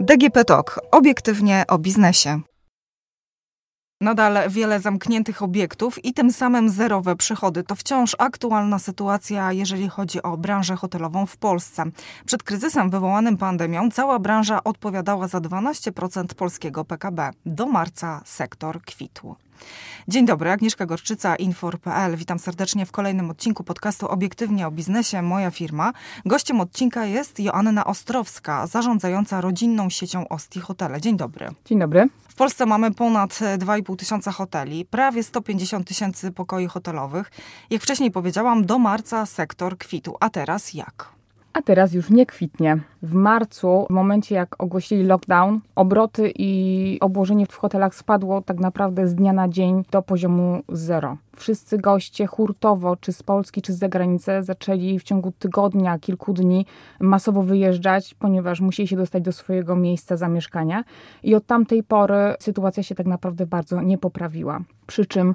DGP Talk. Obiektywnie o biznesie. Nadal wiele zamkniętych obiektów i tym samym zerowe przychody to wciąż aktualna sytuacja, jeżeli chodzi o branżę hotelową w Polsce. Przed kryzysem wywołanym pandemią cała branża odpowiadała za 12% polskiego PKB. Do marca sektor kwitł. Dzień dobry, Agnieszka Gorczyca, Infor.pl. Witam serdecznie w kolejnym odcinku podcastu Obiektywnie o biznesie Moja firma. Gościem odcinka jest Joanna Ostrowska, zarządzająca rodzinną siecią Osti Hotele. Dzień dobry. Dzień dobry. W Polsce mamy ponad 2,5 tysiąca hoteli, prawie 150 tysięcy pokoi hotelowych. Jak wcześniej powiedziałam, do marca sektor kwitł. A teraz jak? A teraz już nie kwitnie. W marcu, w momencie jak ogłosili lockdown, obroty i obłożenie w hotelach spadło tak naprawdę z dnia na dzień do poziomu zero wszyscy goście hurtowo, czy z Polski, czy z zagranicy, zaczęli w ciągu tygodnia, kilku dni masowo wyjeżdżać, ponieważ musieli się dostać do swojego miejsca zamieszkania. I od tamtej pory sytuacja się tak naprawdę bardzo nie poprawiła. Przy czym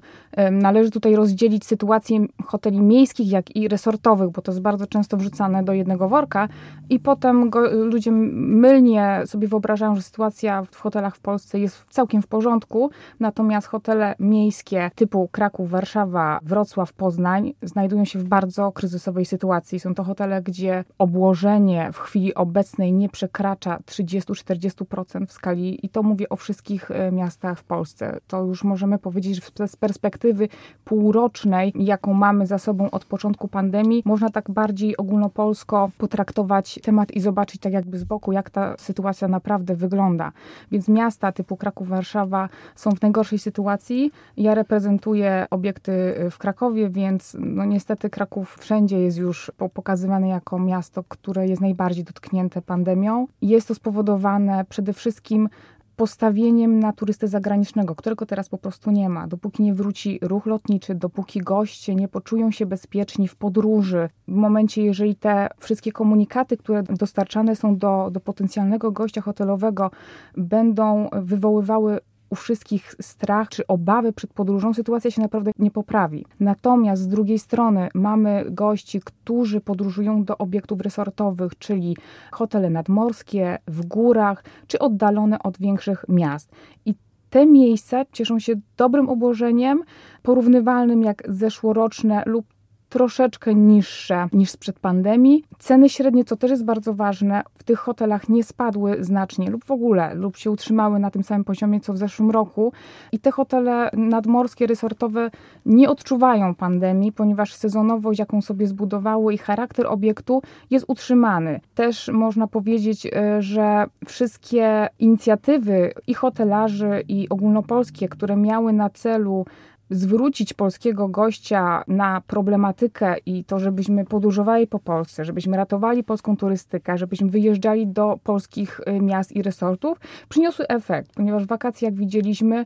należy tutaj rozdzielić sytuację hoteli miejskich, jak i resortowych, bo to jest bardzo często wrzucane do jednego worka, i potem go, ludzie mylnie sobie wyobrażają, że sytuacja w hotelach w Polsce jest całkiem w porządku, natomiast hotele miejskie typu Kraków, Warszawa, Warszawa, Wrocław, Poznań znajdują się w bardzo kryzysowej sytuacji. Są to hotele, gdzie obłożenie w chwili obecnej nie przekracza 30-40% w skali i to mówię o wszystkich e, miastach w Polsce. To już możemy powiedzieć, że z perspektywy półrocznej, jaką mamy za sobą od początku pandemii, można tak bardziej ogólnopolsko potraktować temat i zobaczyć tak jakby z boku, jak ta sytuacja naprawdę wygląda. Więc miasta typu Kraków, Warszawa są w najgorszej sytuacji. Ja reprezentuję obiekt projekty w Krakowie, więc no niestety Kraków wszędzie jest już pokazywany jako miasto, które jest najbardziej dotknięte pandemią. Jest to spowodowane przede wszystkim postawieniem na turystę zagranicznego, którego teraz po prostu nie ma. Dopóki nie wróci ruch lotniczy, dopóki goście nie poczują się bezpieczni w podróży, w momencie, jeżeli te wszystkie komunikaty, które dostarczane są do, do potencjalnego gościa hotelowego, będą wywoływały u wszystkich strach czy obawy przed podróżą, sytuacja się naprawdę nie poprawi. Natomiast z drugiej strony mamy gości, którzy podróżują do obiektów resortowych, czyli hotele nadmorskie, w górach, czy oddalone od większych miast. I te miejsca cieszą się dobrym obłożeniem, porównywalnym jak zeszłoroczne lub troszeczkę niższe niż sprzed pandemii. Ceny średnie, co też jest bardzo ważne, w tych hotelach nie spadły znacznie lub w ogóle, lub się utrzymały na tym samym poziomie co w zeszłym roku. I te hotele nadmorskie, resortowe nie odczuwają pandemii, ponieważ sezonowość, jaką sobie zbudowały i charakter obiektu jest utrzymany. Też można powiedzieć, e, że wszystkie inicjatywy i hotelarzy, i ogólnopolskie, które miały na celu zwrócić polskiego gościa na problematykę i to, żebyśmy podróżowali po Polsce, żebyśmy ratowali polską turystykę, żebyśmy wyjeżdżali do polskich y, miast i resortów, przyniosły efekt, ponieważ wakacje, jak widzieliśmy,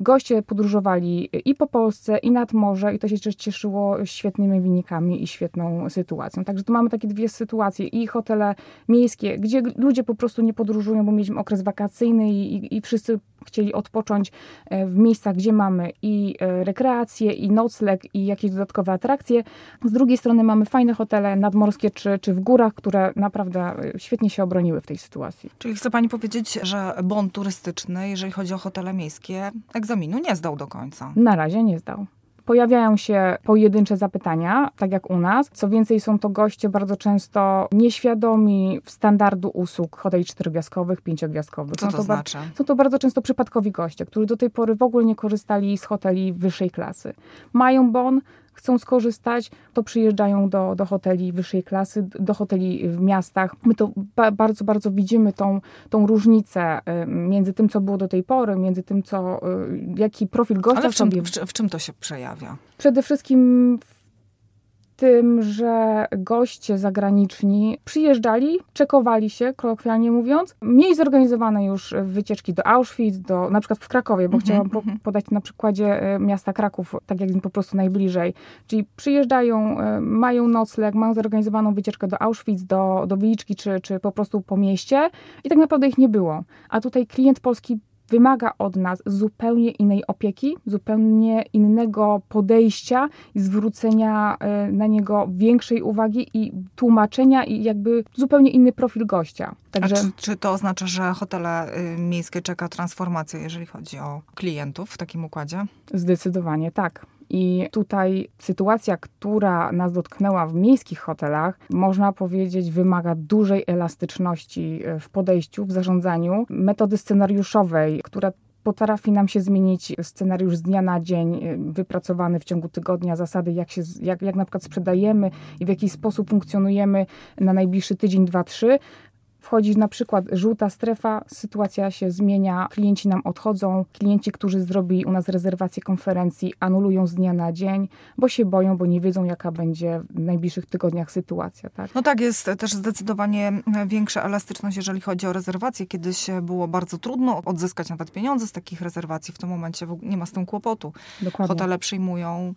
Goście podróżowali i po Polsce, i nad morze, i to się cieszyło świetnymi wynikami i świetną sytuacją. Także tu mamy takie dwie sytuacje: i hotele miejskie, gdzie ludzie po prostu nie podróżują, bo mieliśmy okres wakacyjny i, i, i wszyscy chcieli odpocząć e, w miejscach, gdzie mamy i e, rekreację, i nocleg, i jakieś dodatkowe atrakcje. Z drugiej strony mamy fajne hotele nadmorskie czy, czy w górach, które naprawdę e, świetnie się obroniły w tej sytuacji. Czyli chce Pani powiedzieć, że bon turystyczny, jeżeli chodzi o hotele miejskie, egzaminu nie zdał do końca. Na razie nie zdał. Pojawiają się pojedyncze zapytania, tak jak u nas. Co więcej, są to goście bardzo często nieświadomi standardu usług hoteli czterogwiazdkowych, pięciogwiazdkowych. Co to, to znaczy? Są to bardzo często przypadkowi goście, którzy do tej pory w ogóle nie korzystali z hoteli wyższej klasy. Mają bon, chcą skorzystać, to przyjeżdżają do, do hoteli wyższej klasy, do hoteli w miastach. My to ba bardzo, bardzo widzimy tą, tą różnicę y, między tym, co było do tej pory, między tym, co, y, jaki profil gościa Ale w czym, sobie... w, w czym to się przejawia? Przede wszystkim w tym, że goście zagraniczni przyjeżdżali, czekowali się, kolokwialnie mówiąc. Mieli zorganizowane już wycieczki do Auschwitz, do, na przykład w Krakowie, bo -hmm. chciałam po, mhm. podać na przykładzie e, miasta Kraków, tak jak im po prostu najbliżej. Czyli przyjeżdżają, e, mają nocleg, mają zorganizowaną wycieczkę do Auschwitz, do, do Wiliczki, czy, czy po prostu po mieście i tak naprawdę ich nie było. A tutaj klient polski wymaga od nas zupełnie innej opieki, zupełnie innego podejścia i zwrócenia e, na niego większej uwagi i tłumaczenia i jakby zupełnie inny profil gościa. Także... Czy, czy to oznacza, że hotele y, miejskie czeka transformacja, jeżeli chodzi o klientów w takim układzie? Zdecydowanie tak. I tutaj sytuacja, która nas dotknęła w miejskich hotelach, można powiedzieć, wymaga dużej elastyczności e, w podejściu, w zarządzaniu, metody scenariuszowej, która potrafi nam się zmienić scenariusz z dnia na dzień, e, wypracowany w ciągu tygodnia, zasady, jak, się, jak, jak na przykład sprzedajemy i w jaki sposób funkcjonujemy na najbliższy tydzień, dwa, trzy, Wchodzi na przykład żółta strefa, sytuacja się zmienia, klienci nam odchodzą, klienci, którzy zrobili u nas rezerwację konferencji, anulują z dnia na dzień, bo się boją, bo nie wiedzą, jaka będzie w najbliższych tygodniach sytuacja. Tak? No tak, jest też zdecydowanie większa elastyczność, jeżeli chodzi o rezerwacje. Kiedyś było bardzo trudno odzyskać nawet pieniądze z takich rezerwacji. W tym momencie nie ma z tym kłopotu. Dokładnie. Hotele przyjmują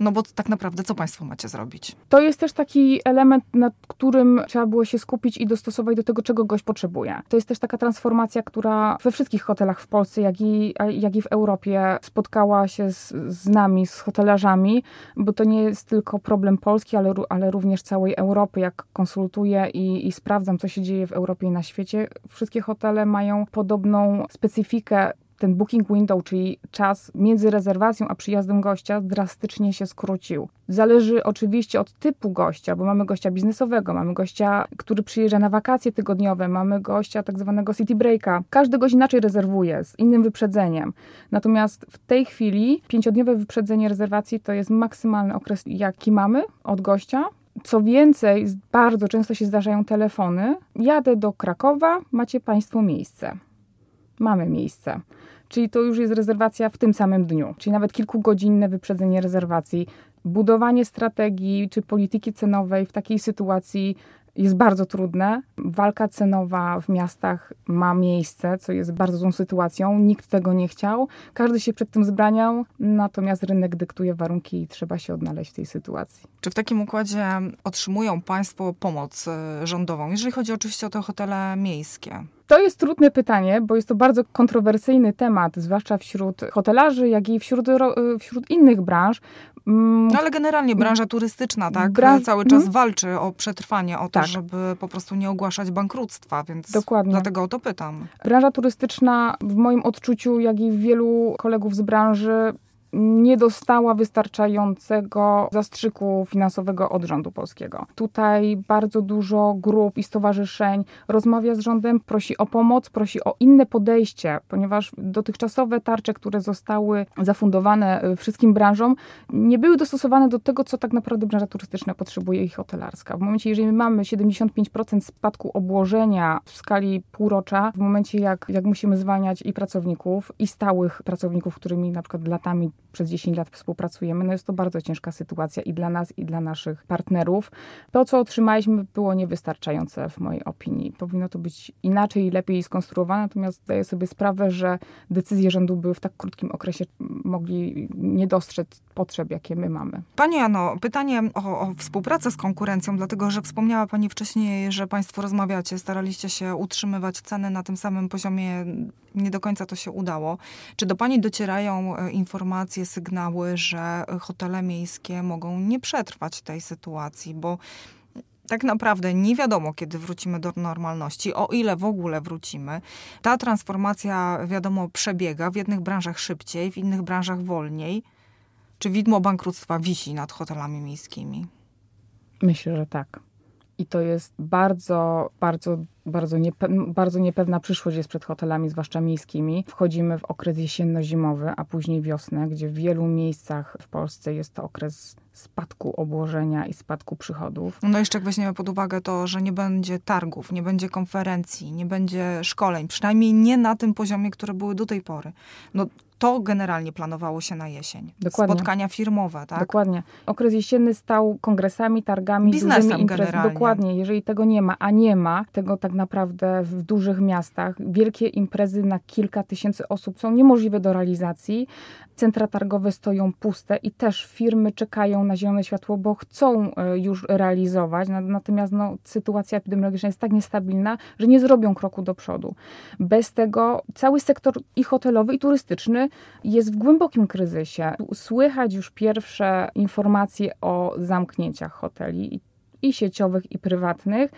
no bo tak naprawdę co Państwo macie zrobić? To jest też taki element, nad którym trzeba było się skupić i dostosować do tego, czego gość potrzebuje. To jest też taka transformacja, która we wszystkich hotelach w Polsce, jak i, jak i w Europie spotkała się z, z nami, z hotelarzami, bo to nie jest tylko problem Polski, ale, ale również całej Europy. Jak konsultuję i, i sprawdzam, co się dzieje w Europie i na świecie, wszystkie hotele mają podobną specyfikę ten booking window, czyli czas między rezerwacją a przyjazdem gościa, drastycznie się skrócił. Zależy oczywiście od typu gościa, bo mamy gościa biznesowego, mamy gościa, który przyjeżdża na wakacje tygodniowe, mamy gościa tak zwanego city breaka. Każdy gość inaczej rezerwuje, z innym wyprzedzeniem. Natomiast w tej chwili pięciodniowe wyprzedzenie rezerwacji to jest maksymalny okres, jaki mamy od gościa. Co więcej, bardzo często się zdarzają telefony. Jadę do Krakowa, macie Państwo miejsce. Mamy miejsce czyli to już jest rezerwacja w tym samym dniu, czyli nawet kilkugodzinne wyprzedzenie rezerwacji. Budowanie strategii czy polityki cenowej w takiej sytuacji jest bardzo trudne. Walka cenowa w miastach ma miejsce, co jest bardzo złą sytuacją. Nikt tego nie chciał. Każdy się przed tym zbraniał, natomiast rynek dyktuje warunki i trzeba się odnaleźć w tej sytuacji. Czy w takim układzie otrzymują Państwo pomoc e, rządową, jeżeli chodzi oczywiście o te hotele miejskie? To jest trudne pytanie, bo jest to bardzo kontrowersyjny temat, zwłaszcza wśród hotelarzy, jak i wśród, wśród innych branż. Mm, no ale generalnie branża turystyczna, tak? Bra Cały czas mm. walczy o przetrwanie, o to, tak. żeby po prostu nie ogłaszać bankructwa, więc Dokładnie. dlatego o to pytam. Branża turystyczna w moim odczuciu, jak i wielu kolegów z branży nie dostała wystarczającego zastrzyku finansowego od rządu polskiego. Tutaj bardzo dużo grup i stowarzyszeń rozmawia z rządem, prosi o pomoc, prosi o inne podejście, ponieważ dotychczasowe tarcze, które zostały zafundowane e, wszystkim branżom, nie były dostosowane do tego, co tak naprawdę branża turystyczna potrzebuje i hotelarska. W momencie, jeżeli mamy 75% spadku obłożenia w skali półrocza, w momencie jak, jak musimy zwalniać i pracowników, i stałych pracowników, którymi na przykład latami przez 10 lat współpracujemy, no jest to bardzo ciężka sytuacja i dla nas, i dla naszych partnerów. To, co otrzymaliśmy, było niewystarczające w mojej opinii. Powinno to być inaczej i lepiej skonstruowane, natomiast zdaję sobie sprawę, że decyzje rządu były w tak krótkim okresie, mogli nie dostrzec potrzeb, jakie my mamy. Pani Jano, pytanie o, o współpracę z konkurencją, dlatego że wspomniała Pani wcześniej, że Państwo rozmawiacie, staraliście się utrzymywać ceny na tym samym poziomie, nie do końca to się udało. Czy do Pani docierają e, informacje, sygnały, że hotele miejskie mogą nie przetrwać tej sytuacji, bo tak naprawdę nie wiadomo, kiedy wrócimy do normalności, o ile w ogóle wrócimy. Ta transformacja, wiadomo, przebiega w jednych branżach szybciej, w innych branżach wolniej. Czy widmo bankructwa wisi nad hotelami miejskimi? Myślę, że tak. I to jest bardzo, bardzo, bardzo, niepe bardzo niepewna przyszłość jest przed hotelami, zwłaszcza miejskimi. Wchodzimy w okres jesienno-zimowy, a później wiosnę, gdzie w wielu miejscach w Polsce jest to okres spadku obłożenia i spadku przychodów. No jeszcze jak weźmiemy pod uwagę to, że nie będzie targów, nie będzie konferencji, nie będzie szkoleń, przynajmniej nie na tym poziomie, które były do tej pory. No to generalnie planowało się na jesień. Dokładnie. Spotkania firmowe, tak? Dokładnie. Okres jesienny stał kongresami, targami, Biznesem. Generalnie. Dokładnie. Jeżeli tego nie ma, a nie ma tego tak naprawdę w dużych miastach, wielkie imprezy na kilka tysięcy osób są niemożliwe do realizacji. centra targowe stoją puste i też firmy czekają na zielone światło, bo chcą e, już realizować. Natomiast no, sytuacja epidemiologiczna jest tak niestabilna, że nie zrobią kroku do przodu. Bez tego cały sektor i hotelowy, i turystyczny jest w głębokim kryzysie. Słychać już pierwsze informacje o zamknięciach hoteli i sieciowych, i prywatnych.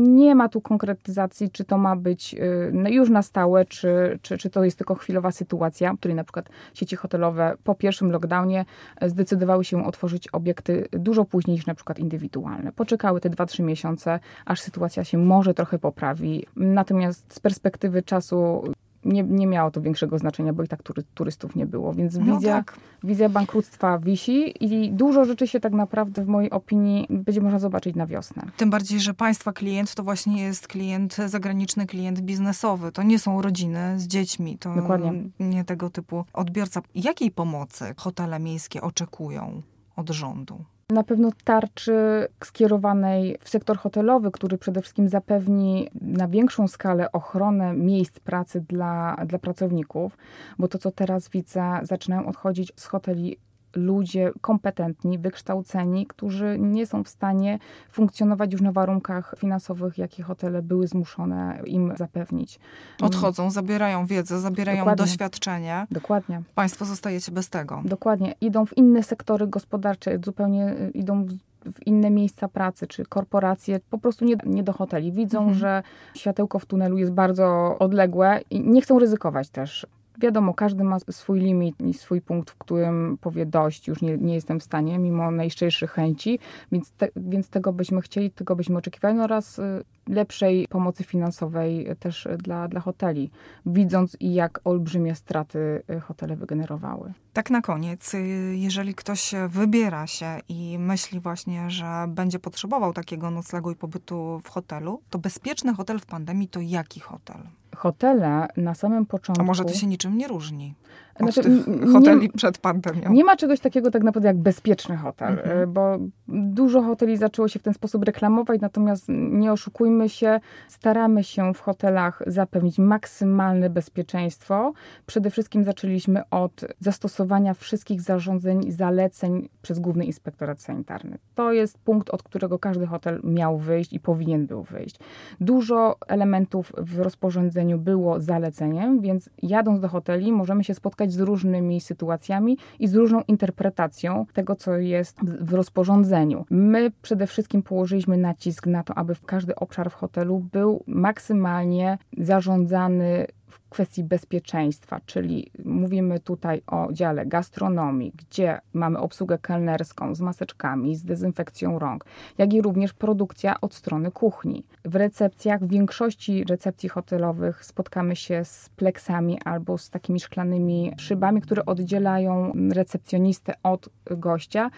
Nie ma tu konkretyzacji, czy to ma być y, już na stałe, czy, czy, czy to jest tylko chwilowa sytuacja, w której na przykład sieci hotelowe po pierwszym lockdownie zdecydowały się otworzyć obiekty dużo później niż na przykład indywidualne. Poczekały te 2-3 miesiące, aż sytuacja się może trochę poprawi. Natomiast z perspektywy czasu nie, nie miało to większego znaczenia, bo i tak tury, turystów nie było. Więc no wizja, tak. wizja bankructwa wisi i dużo rzeczy się tak naprawdę w mojej opinii będzie można zobaczyć na wiosnę. Tym bardziej, że państwa klient to właśnie jest klient zagraniczny, klient biznesowy. To nie są rodziny z dziećmi. To Dokładnie. nie tego typu odbiorca. Jakiej pomocy hotele miejskie oczekują od rządu? Na pewno tarczy skierowanej w sektor hotelowy, który przede wszystkim zapewni na większą skalę ochronę miejsc pracy dla, dla pracowników, bo to, co teraz widzę, zaczynają odchodzić z hoteli ludzie kompetentni, wykształceni, którzy nie są w stanie funkcjonować już na warunkach finansowych, jakie hotele były zmuszone im zapewnić. Odchodzą, zabierają wiedzę, zabierają Dokładnie. doświadczenie. Dokładnie. Państwo zostajecie bez tego. Dokładnie. Idą w inne sektory gospodarcze, zupełnie y, idą w w inne miejsca pracy, czy korporacje, po prostu nie, nie do hoteli. Widzą, mhm. że światełko w tunelu jest bardzo odległe i nie chcą ryzykować też. Wiadomo, każdy ma swój limit i swój punkt, w którym powie dość, już nie, nie jestem w stanie, mimo najszczerszych chęci, więc, te, więc tego byśmy chcieli, tego byśmy oczekiwali no oraz y, lepszej pomocy finansowej też dla, dla hoteli, widząc jak olbrzymie straty y, hotele wygenerowały. Tak na koniec, y, jeżeli ktoś wybiera się i myśli właśnie, że będzie potrzebował takiego noclegu i pobytu w hotelu, to bezpieczny hotel w pandemii to jaki hotel? Hotele na samym początku. A może to się niczym nie różni? Znaczy, tych hoteli nie, przed pandemią. Nie ma czegoś takiego tak naprawdę jak bezpieczny hotel, mhm. Y, bo dużo hoteli zaczęło się w ten sposób reklamować, natomiast nie oszukujmy się, staramy się w hotelach zapewnić maksymalne bezpieczeństwo. Przede wszystkim zaczęliśmy od zastosowania wszystkich zarządzeń i zaleceń przez Główny Inspektorat Sanitarny. To jest punkt, od którego każdy hotel miał wyjść i powinien był wyjść. Dużo elementów w rozporządzeniu było zaleceniem, więc jadąc do hoteli możemy się spotkać z różnymi sytuacjami i z różną interpretacją tego, co jest w rozporządzeniu. My przede wszystkim położyliśmy nacisk na to, aby każdy obszar w hotelu był maksymalnie zarządzany kwestii bezpieczeństwa, czyli mówimy tutaj o dziale gastronomii, gdzie mamy obsługę kelnerską z maseczkami, z dezynfekcją rąk, jak i również produkcja od strony kuchni. W recepcjach, w większości recepcji hotelowych spotkamy się z pleksami albo z takimi szklanymi szybami, które oddzielają recepcjonistę od gościa.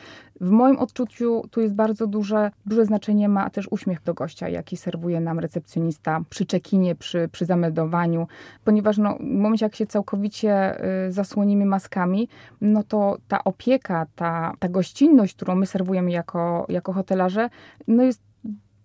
W moim odczuciu tu jest bardzo duże, duże znaczenie ma też uśmiech do gościa, jaki serwuje nam recepcjonista przy czekinie, przy, przy zameldowaniu, ponieważ no, w momencie, jak się całkowicie y, zasłonimy maskami, no to ta opieka, ta, ta gościnność, którą my serwujemy jako, jako hotelarze, no jest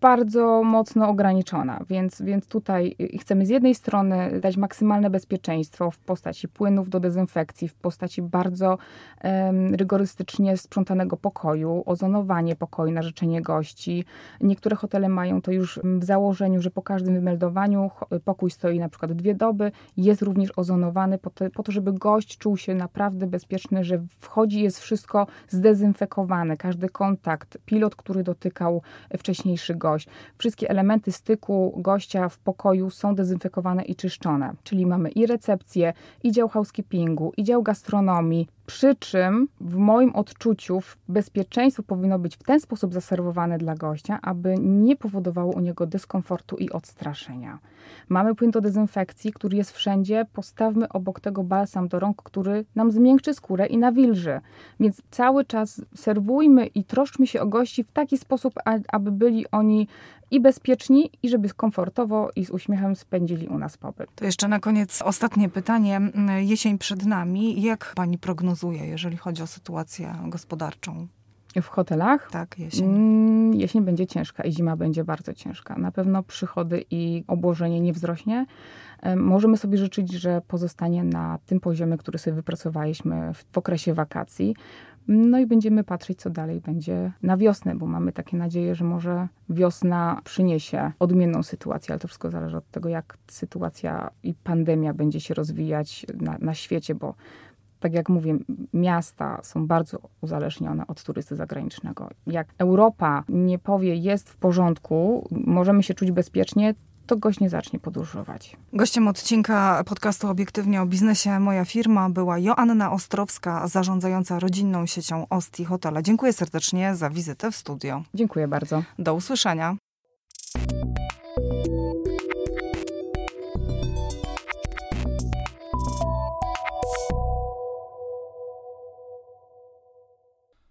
bardzo mocno ograniczona, więc, więc tutaj chcemy z jednej strony dać maksymalne bezpieczeństwo w postaci płynów do dezynfekcji, w postaci bardzo um, rygorystycznie sprzątanego pokoju, ozonowanie pokoju na życzenie gości. Niektóre hotele mają to już w założeniu, że po każdym wymeldowaniu pokój stoi na przykład dwie doby, jest również ozonowany po to, po to żeby gość czuł się naprawdę bezpieczny, że wchodzi, jest wszystko zdezynfekowane, każdy kontakt, pilot, który dotykał wcześniejszy gość, gość. Wszystkie elementy styku gościa w pokoju są dezynfekowane i czyszczone. Czyli mamy i recepcję, i dział housekeepingu, i dział gastronomii, przy czym w moim odczuciu bezpieczeństwo powinno być w ten sposób zaserwowane dla gościa, aby nie powodowało u niego dyskomfortu i odstraszenia. Mamy płyn do dezynfekcji, który jest wszędzie. Postawmy obok tego balsam do rąk, który nam zmiękczy skórę i nawilży. Więc cały czas serwujmy i troszczmy się o gości w taki sposób, aby byli oni i bezpieczni, i żeby komfortowo i z uśmiechem spędzili u nas pobyt. To jeszcze na koniec ostatnie pytanie. Jesień przed nami. Jak pani prognozuje, jeżeli chodzi o sytuację gospodarczą? W hotelach? Tak, jesień. Mm, jesień będzie ciężka i zima będzie bardzo ciężka. Na pewno przychody i obłożenie nie wzrośnie. Możemy sobie życzyć, że pozostanie na tym poziomie, który sobie wypracowaliśmy w okresie wakacji. No i będziemy patrzeć, co dalej będzie na wiosnę, bo mamy takie nadzieje, że może wiosna przyniesie odmienną sytuację, ale to wszystko zależy od tego, jak sytuacja i pandemia będzie się rozwijać na, na świecie, bo tak jak mówię, miasta są bardzo uzależnione od turysty zagranicznego. Jak Europa nie powie, jest w porządku, możemy się czuć bezpiecznie, to gość nie zacznie podróżować. Gościem odcinka podcastu Obiektywnie o biznesie Moja firma była Joanna Ostrowska, zarządzająca rodzinną siecią Osti Hotela. Dziękuję serdecznie za wizytę w studio. Dziękuję bardzo. Do usłyszenia.